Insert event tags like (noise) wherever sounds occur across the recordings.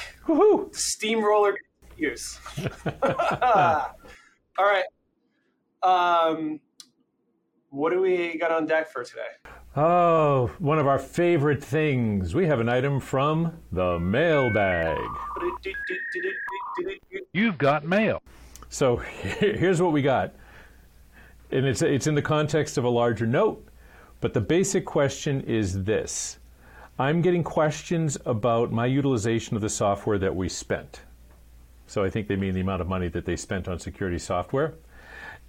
Jack, we're. Woohoo! Steamroller continues. (laughs) (laughs) All right. Um, what do we got on deck for today? Oh, one of our favorite things. We have an item from the mailbag. You've got mail. So (laughs) here's what we got. And it's, it's in the context of a larger note, but the basic question is this I'm getting questions about my utilization of the software that we spent. So I think they mean the amount of money that they spent on security software.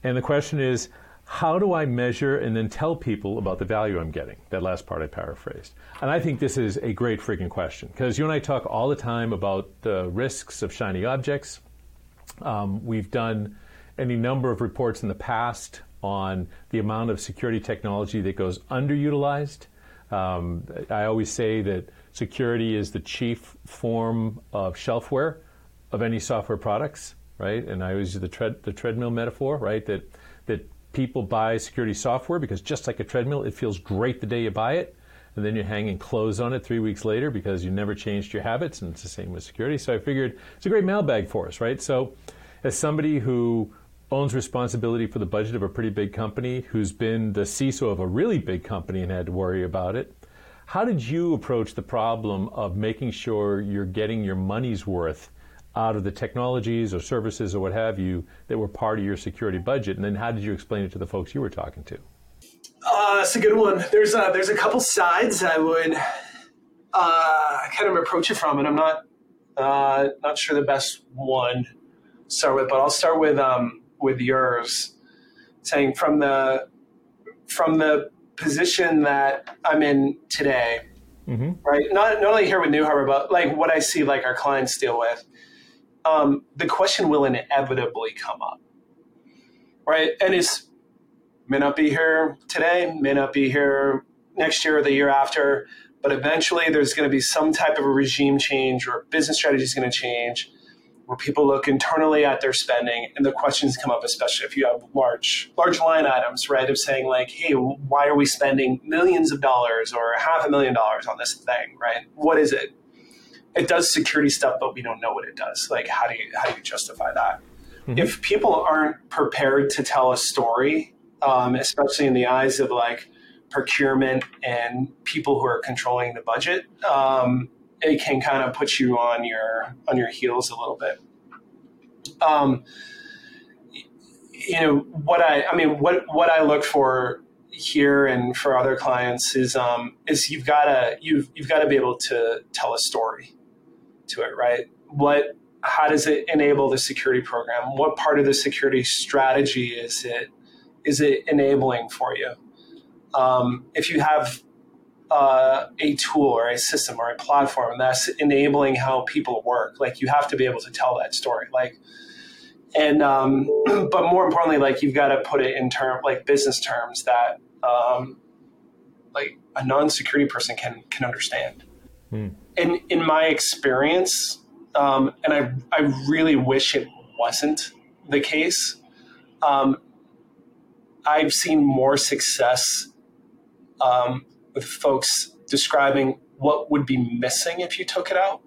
And the question is, how do I measure and then tell people about the value I'm getting? That last part I paraphrased. And I think this is a great freaking question because you and I talk all the time about the risks of shiny objects. Um, we've done any number of reports in the past on the amount of security technology that goes underutilized. Um, I always say that security is the chief form of shelfware of any software products, right? And I always use the, tread, the treadmill metaphor, right? That that people buy security software because just like a treadmill, it feels great the day you buy it, and then you're hanging clothes on it three weeks later because you never changed your habits, and it's the same with security. So I figured it's a great mailbag for us, right? So as somebody who owns responsibility for the budget of a pretty big company, who's been the CISO of a really big company and had to worry about it, how did you approach the problem of making sure you're getting your money's worth out of the technologies or services or what have you that were part of your security budget? And then how did you explain it to the folks you were talking to? Uh, that's a good one. There's a, there's a couple sides I would uh, kind of approach it from, and I'm not uh, not sure the best one start with, but I'll start with um, with yours, saying from the from the position that I'm in today, mm-hmm. right? Not not only here with NuHarbor, but like what I see like our clients deal with um, the question will inevitably come up, right? And it's may not be here today, may not be here next year or the year after, but eventually there's going to be some type of a regime change or business strategy is going to change where people look internally at their spending and the questions come up especially if you have large large line items right of saying like hey why are we spending millions of dollars or half a million dollars on this thing right what is it it does security stuff, but we don't know what it does. Like, how do you how do you justify that? Mm-hmm. If people aren't prepared to tell a story, um, especially in the eyes of like procurement and people who are controlling the budget, um, it can kind of put you on your on your heels a little bit. Um, you know what I I mean what what I look for here and for other clients is um, is you've got to you've you've got to be able to tell a story to it, right? What, how does it enable the security program? What part of the security strategy is it, is it enabling for you? Um, if you have uh, a tool or a system or a platform that's enabling how people work, like you have to be able to tell that story, like, and um, (clears throat) but more importantly, like you've got to put it in term like business terms that um, like a non-security person can can understand. Hmm in in my experience, um, and I I really wish it wasn't the case. Um, I've seen more success um, with folks describing what would be missing if you took it out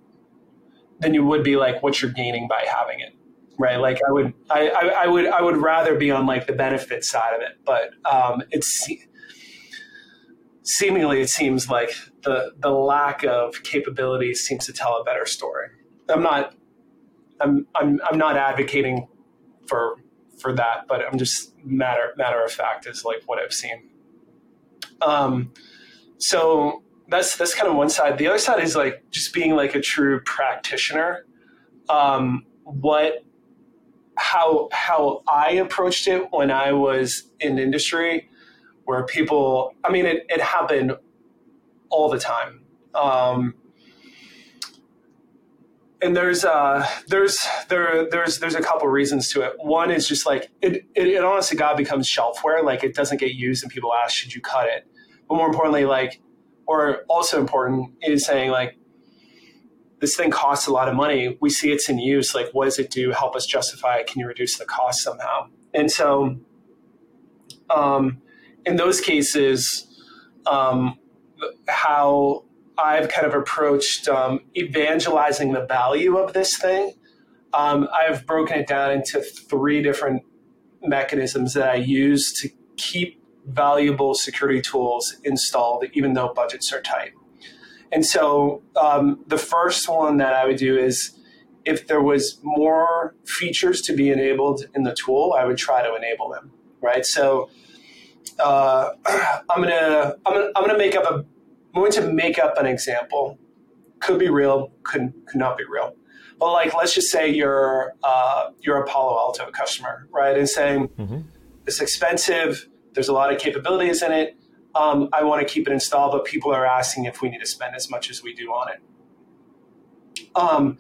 than you would be like what you're gaining by having it right like i would I, I, I would i would rather be on like the benefit side of it but um, it's seemingly it seems like the the lack of capabilities seems to tell a better story. I'm not I'm I'm I'm not advocating for for that, but I'm just matter matter of fact is like what I've seen. Um, so that's that's kind of one side. The other side is like just being like a true practitioner. Um, what how how I approached it when I was in industry where people, I mean, it, it happened all the time. Um, and there's uh, there's there there's there's a couple reasons to it. One is just like it, it, it honestly God becomes shelfware, like it doesn't get used, and people ask, should you cut it? But more importantly, like, or also important is saying like, this thing costs a lot of money. We see it's in use. Like, what does it do? Help us justify it. Can you reduce the cost somehow? And so, um, in those cases, um, how I've kind of approached um, evangelizing the value of this thing. Um, I've broken it down into three different mechanisms that I use to keep valuable security tools installed, even though budgets are tight. And so um, the first one that I would do is if there was more features to be enabled in the tool, I would try to enable them. Right. So uh, (clears throat) I'm gonna I'm gonna I'm gonna make up a I'm going to make up an example. Could be real, could could not be real. But like, let's just say you're uh, you're a Palo Alto customer, right? And saying mm-hmm. it's expensive. There's a lot of capabilities in it. Um, I want to keep it installed, but people are asking if we need to spend as much as we do on it. Um,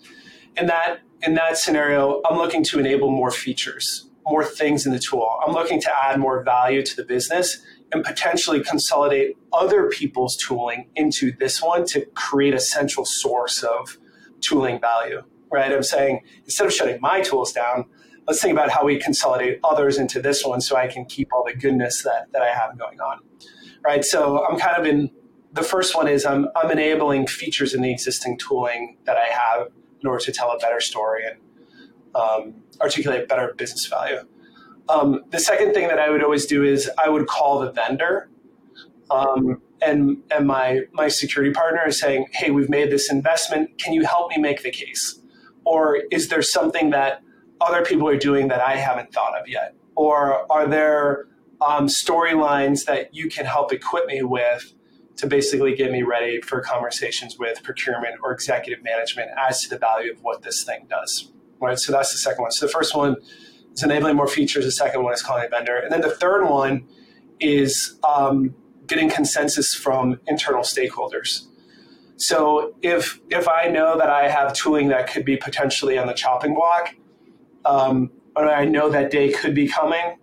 in that in that scenario, I'm looking to enable more features, more things in the tool. I'm looking to add more value to the business and potentially consolidate other people's tooling into this one to create a central source of tooling value. Right? I'm saying instead of shutting my tools down, let's think about how we consolidate others into this one so I can keep all the goodness that, that I have going on. Right. So I'm kind of in the first one is I'm, I'm enabling features in the existing tooling that I have in order to tell a better story and um, articulate better business value. Um, the second thing that I would always do is I would call the vendor um, and and my my security partner is saying, "Hey, we've made this investment. Can you help me make the case?" Or is there something that other people are doing that I haven't thought of yet? Or are there um, storylines that you can help equip me with to basically get me ready for conversations with procurement or executive management as to the value of what this thing does? Right. So that's the second one. So the first one is enabling more features. The second one is calling a vendor, and then the third one is um, getting consensus from internal stakeholders. So if if I know that I have tooling that could be potentially on the chopping block, um, or I know that day could be coming,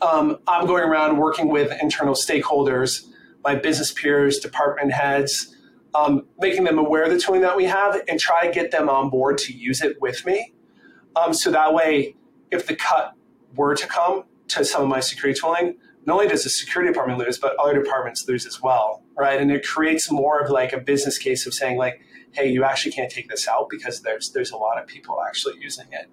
um, I'm going around working with internal stakeholders, my business peers, department heads, um, making them aware of the tooling that we have, and try to get them on board to use it with me. Um, so that way, if the cut were to come to some of my security tooling, not only does the security department lose, but other departments lose as well, right? And it creates more of like a business case of saying like, hey, you actually can't take this out because there's there's a lot of people actually using it.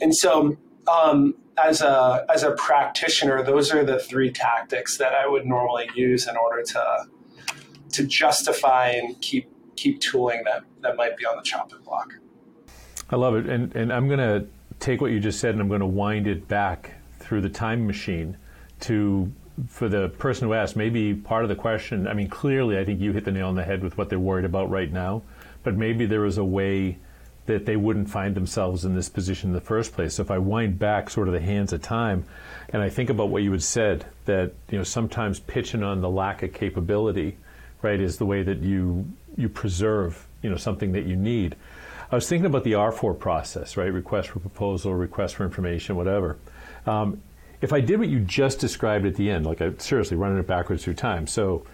And so, um, as a as a practitioner, those are the three tactics that I would normally use in order to to justify and keep keep tooling that that might be on the chopping block. I love it, and and I'm going to take what you just said and I'm going to wind it back through the time machine to for the person who asked, maybe part of the question, I mean, clearly, I think you hit the nail on the head with what they're worried about right now, but maybe there was a way that they wouldn't find themselves in this position in the first place. So if I wind back sort of the hands of time, and I think about what you had said, that you know sometimes pitching on the lack of capability, right, is the way that you you preserve you know something that you need. I was thinking about the R4 process, right? Request for proposal, request for information, whatever. Um, if I did what you just described at the end, like I seriously running it backwards through time, so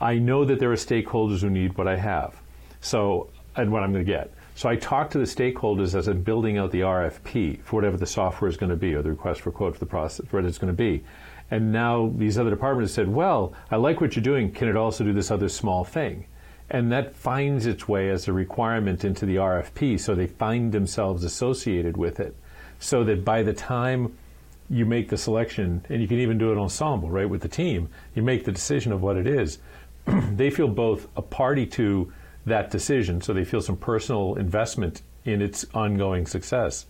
I know that there are stakeholders who need what I have, so and what I'm going to get. So I talk to the stakeholders as I'm building out the RFP for whatever the software is going to be, or the request for quote for the process, for what it's going to be. And now these other departments said, "Well, I like what you're doing. Can it also do this other small thing?" And that finds its way as a requirement into the RFP, so they find themselves associated with it. So that by the time you make the selection, and you can even do it ensemble, right, with the team, you make the decision of what it is, (clears throat) they feel both a party to that decision, so they feel some personal investment in its ongoing success.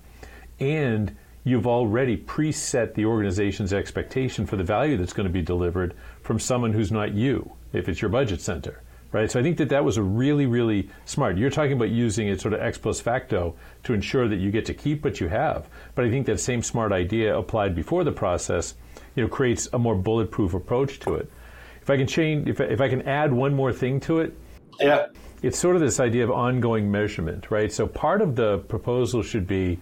And you've already preset the organization's expectation for the value that's going to be delivered from someone who's not you, if it's your budget center right? So I think that that was a really, really smart. You're talking about using it sort of ex post facto to ensure that you get to keep what you have. But I think that same smart idea applied before the process, you know, creates a more bulletproof approach to it. If I can change, if, if I can add one more thing to it, yeah, it's sort of this idea of ongoing measurement, right? So part of the proposal should be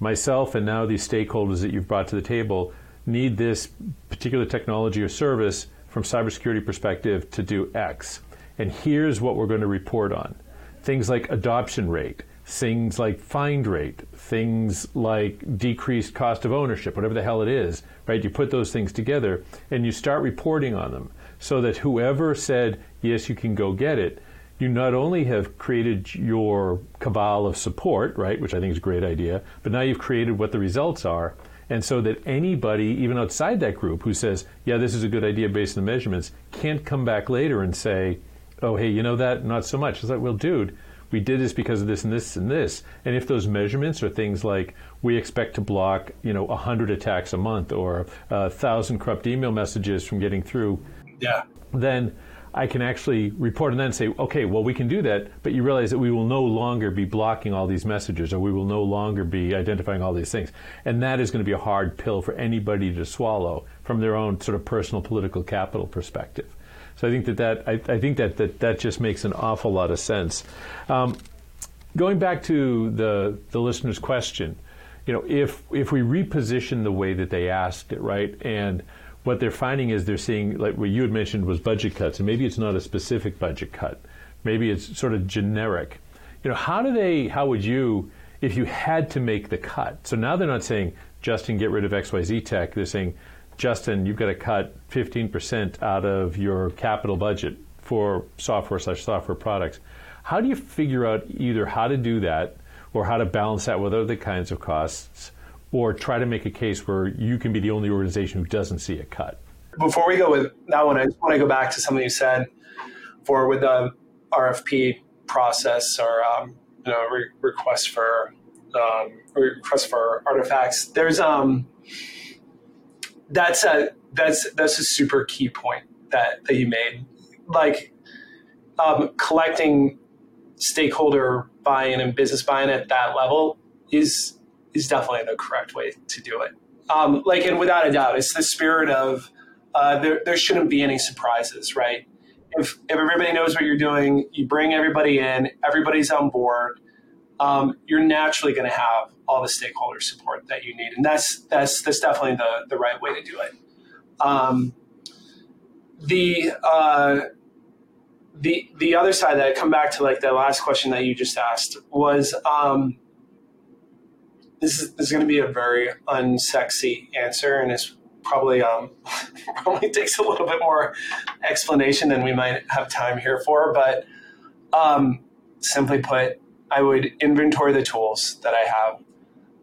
myself and now these stakeholders that you've brought to the table need this particular technology or service from cybersecurity perspective to do X and here's what we're going to report on. Things like adoption rate, things like find rate, things like decreased cost of ownership, whatever the hell it is, right? You put those things together and you start reporting on them so that whoever said, yes, you can go get it, you not only have created your cabal of support, right, which I think is a great idea, but now you've created what the results are. And so that anybody, even outside that group, who says, yeah, this is a good idea based on the measurements, can't come back later and say, oh, hey, you know that? Not so much. It's like, well, dude, we did this because of this and this and this. And if those measurements are things like we expect to block, you know, 100 attacks a month or uh, a 1,000 corrupt email messages from getting through, yeah. then I can actually report and then say, okay, well, we can do that, but you realize that we will no longer be blocking all these messages or we will no longer be identifying all these things. And that is going to be a hard pill for anybody to swallow from their own sort of personal political capital perspective. So I think that that, I, I think that, that that just makes an awful lot of sense. Um, going back to the, the listener's question, you know, if, if we reposition the way that they asked it, right, and what they're finding is they're seeing, like what you had mentioned was budget cuts, and maybe it's not a specific budget cut, maybe it's sort of generic. You know, how do they, how would you, if you had to make the cut? So now they're not saying, Justin, get rid of XYZ tech. They're saying, Justin, you've got to cut 15% out of your capital budget for software slash software products. How do you figure out either how to do that or how to balance that with other kinds of costs? Or try to make a case where you can be the only organization who doesn't see a cut. Before we go with that one, I just want to go back to something you said for with the RFP process or um, you know re- request for um, request for artifacts. There's um that's a that's that's a super key point that that you made. Like um, collecting stakeholder buy-in and business buy-in at that level is is definitely the correct way to do it. Um, like, and without a doubt, it's the spirit of uh, there, there shouldn't be any surprises, right? If, if everybody knows what you're doing, you bring everybody in, everybody's on board, um, you're naturally going to have all the stakeholder support that you need, and that's that's that's definitely the the right way to do it. Um, the uh, the the other side that I come back to like the last question that you just asked was um, this is, this is going to be a very unsexy answer, and it's probably um, (laughs) probably takes a little bit more explanation than we might have time here for. But um, simply put, I would inventory the tools that I have,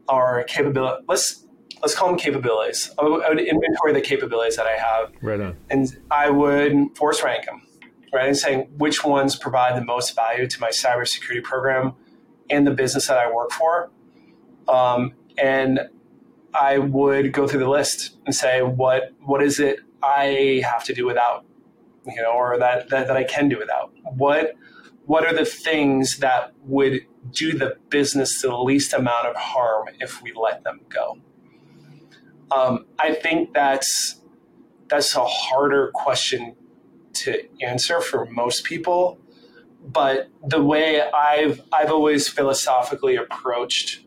or capability. Let's let's call them capabilities. I would, I would inventory the capabilities that I have, right on, and I would force rank them, right, and saying which ones provide the most value to my cybersecurity program and the business that I work for um, and I would go through the list and say, what what is it I have to do without, you know, or that, that, that I can do without? What what are the things that would do the business the least amount of harm if we let them go? Um, I think that's that's a harder question to answer for most people. But the way I've I've always philosophically approached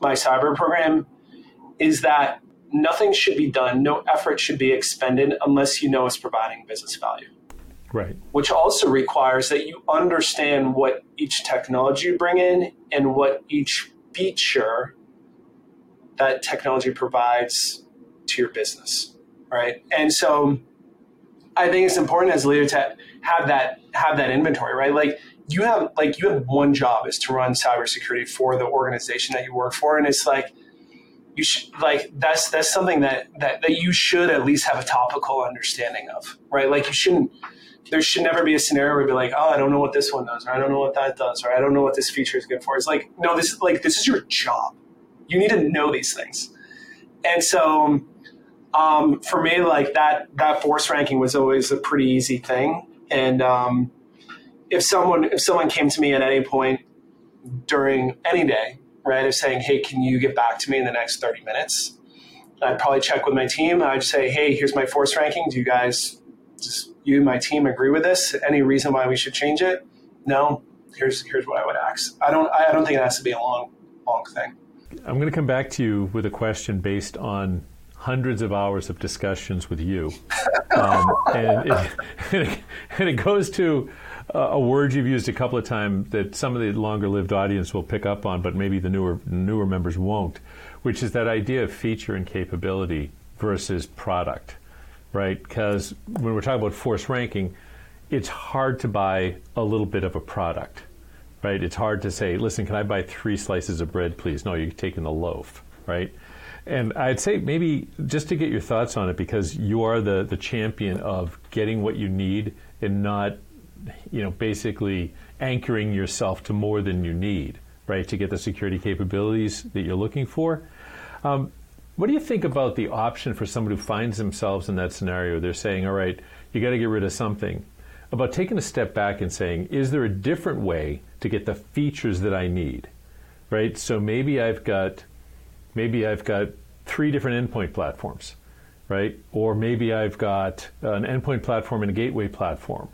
my cyber program is that nothing should be done, no effort should be expended unless you know it's providing business value. Right. Which also requires that you understand what each technology you bring in and what each feature that technology provides to your business. Right. And so I think it's important as a leader to have that have that inventory, right? Like you have like you have one job is to run cybersecurity for the organization that you work for, and it's like you should like that's that's something that that that you should at least have a topical understanding of, right? Like you shouldn't. There should never be a scenario where you'd be like, oh, I don't know what this one does, or I don't know what that does, or I don't know what this feature is good for. It's like, no, this is like this is your job. You need to know these things, and so um, for me, like that that force ranking was always a pretty easy thing, and um, if someone if someone came to me at any point during any day, right, of saying, "Hey, can you get back to me in the next thirty minutes?" I'd probably check with my team. I'd say, "Hey, here's my force ranking. Do you guys, just you and my team, agree with this? Any reason why we should change it? No. Here's here's what I would ask. I don't I don't think it has to be a long long thing. I'm going to come back to you with a question based on hundreds of hours of discussions with you, (laughs) um, and, it, (laughs) and, it, goes to a word you've used a couple of times that some of the longer lived audience will pick up on, but maybe the newer newer members won't, which is that idea of feature and capability versus product. right? Because when we're talking about force ranking, it's hard to buy a little bit of a product, right? It's hard to say, listen, can I buy three slices of bread, please? No, you're taking the loaf, right? And I'd say maybe just to get your thoughts on it, because you are the, the champion of getting what you need and not, you know, basically anchoring yourself to more than you need, right, to get the security capabilities that you're looking for. Um, what do you think about the option for someone who finds themselves in that scenario? They're saying, all right, you got to get rid of something. About taking a step back and saying, is there a different way to get the features that I need? Right? So maybe I've got maybe I've got three different endpoint platforms, right? Or maybe I've got an endpoint platform and a gateway platform.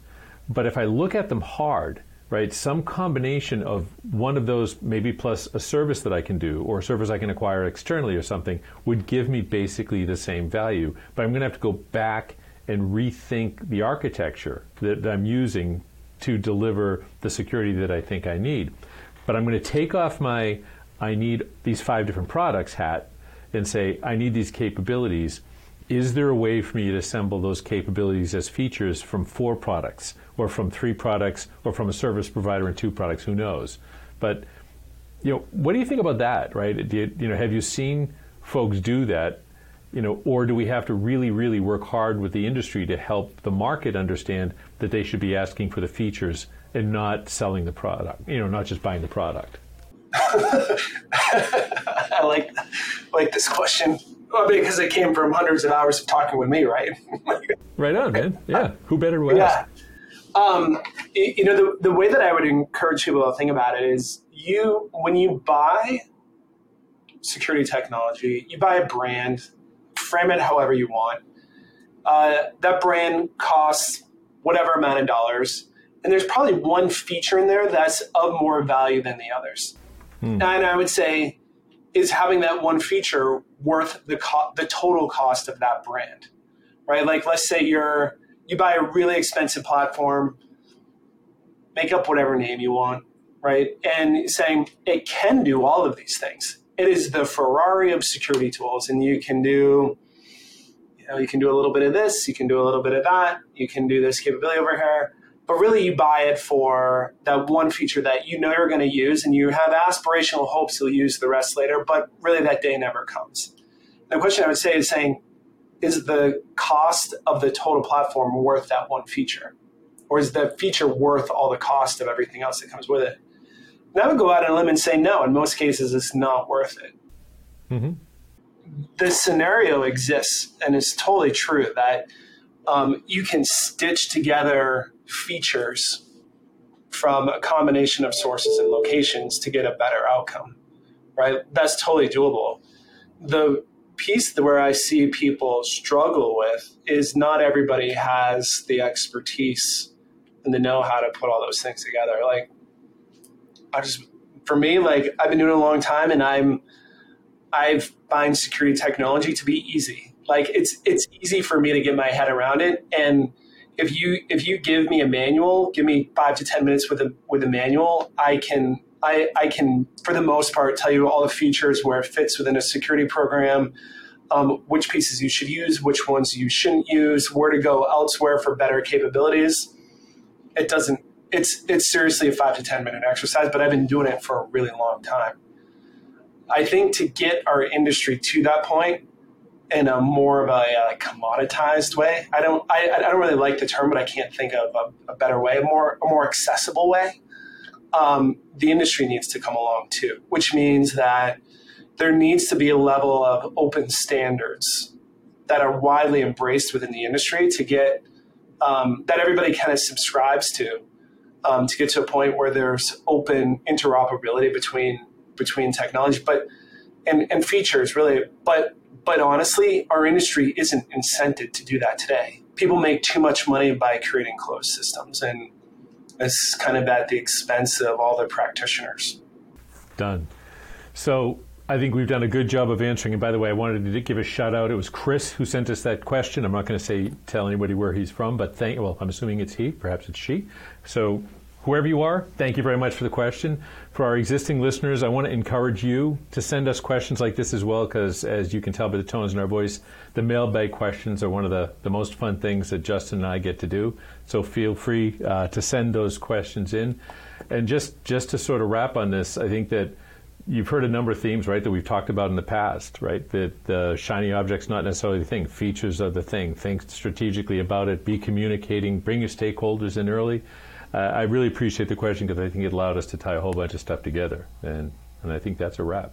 But if I look at them hard, right? Some combination of one of those, maybe plus a service that I can do or a service I can acquire externally or something, would give me basically the same value. But I'm going to have to go back and rethink the architecture that, I'm using to deliver the security that I think I need. But I'm going to take off my I need these five different products hat and say I need these capabilities. Is there a way for me to assemble those capabilities as features from four products? or from three products or from a service provider and two products, who knows? But you know, what do you think about that, right? You, you, know, have you seen folks do that? You know, or do we have to really, really work hard with the industry to help the market understand that they should be asking for the features and not selling the product? You know, not just buying the product. (laughs) I like like this question well, because it came from hundreds of hours of talking with me, right? (laughs) right on, man. Yeah, who better ask? Yeah. Um, you know, the, the way that I would encourage people to think about it is you, when you buy security technology, you buy a brand, frame it however you want. Uh, that brand costs whatever amount of dollars, and there's probably one feature in there that's of more value than the others. Hmm. And I would say, is having that one feature worth the co- the total cost of that brand, right? Like, let's say you're you buy a really expensive platform, make up whatever name you want, right? And saying it can do all of these things. It is the Ferrari of security tools, and you can do, you know, you can do a little bit of this, you can do a little bit of that, you can do this capability over here. But really, you buy it for that one feature that you know you're going to use, and you have aspirational hopes you'll use the rest later. But really, that day never comes. The question I would say is saying, is the cost of the total platform worth that one feature? Or is the feature worth all the cost of everything else that comes with it? And I would go out on a limb and say no. In most cases, it's not worth it. Mm-hmm. This scenario exists, and it's totally true that um, you can stitch together features from a combination of sources and locations to get a better outcome. Right? That's totally doable. The piece where I see people struggle with is not everybody has the expertise and the know how to put all those things together. Like, I just, for me, like I've been doing it a long time, and I'm, I find security technology to be easy. Like it's it's easy for me to get my head around it, and if you if you give me a manual, give me five to ten minutes with a with a manual, I can I, I can, for the most part, tell you all the features where it fits within a security program, um, which pieces you should use, which ones you shouldn't use, where to go elsewhere for better capabilities. It doesn't. It's it's seriously a five to ten minute exercise, but I've been doing it for a really long time. I think to get our industry to that point in a more of a, a commoditized way. I don't I, I don't really like the term, but I can't think of a, a better way, a more a more accessible way um, the industry needs to come along too, which means that there needs to be a level of open standards that are widely embraced within the industry to get um, that everybody kind of subscribes to um, to get to a point where there's open interoperability between between technology but and, and features really but but honestly our industry isn't incented to do that today people make too much money by creating closed systems and it's kind of at the expense of all the practitioners. Done. So I think we've done a good job of answering. And by the way, I wanted to give a shout out. It was Chris who sent us that question. I'm not going to say tell anybody where he's from, but thank. Well, I'm assuming it's he. Perhaps it's she. So whoever you are, thank you very much for the question. For our existing listeners, I want to encourage you to send us questions like this as well, because as you can tell by the tones in our voice, the mailbag questions are one of the, the most fun things that Justin and I get to do. So feel free uh, to send those questions in. And just, just to sort of wrap on this, I think that you've heard a number of themes, right, that we've talked about in the past, right? That the shiny object's not necessarily the thing. Features are the thing. Think strategically about it. Be communicating. Bring your stakeholders in early. Uh, I really appreciate the question because I think it allowed us to tie a whole bunch of stuff together, and and I think that's a wrap.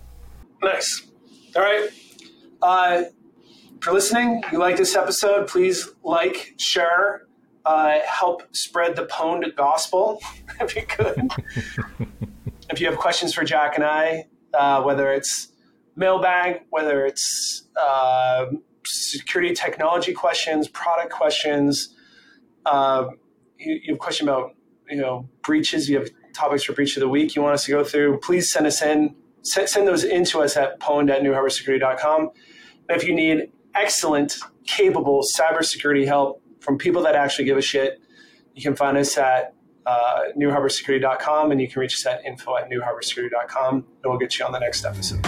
Nice. All right. Uh, for listening, you like this episode, please like, share, uh, help spread the pwned gospel if you could. if you have questions for Jack and I, uh, whether it's mailbag, whether it's uh, security technology questions, product questions, uh, you, you, have a question about you know breaches, you have topics for breach of the week you want us to go through, please send us in. Send, send those in to us at nuharborsecurity.com. And if you need excellent, capable cybersecurity help from people that actually give a shit, you can find us at uh, nuharborsecurity.com and you can reach us at info at nuharborsecurity.com and we'll get you on the next episode.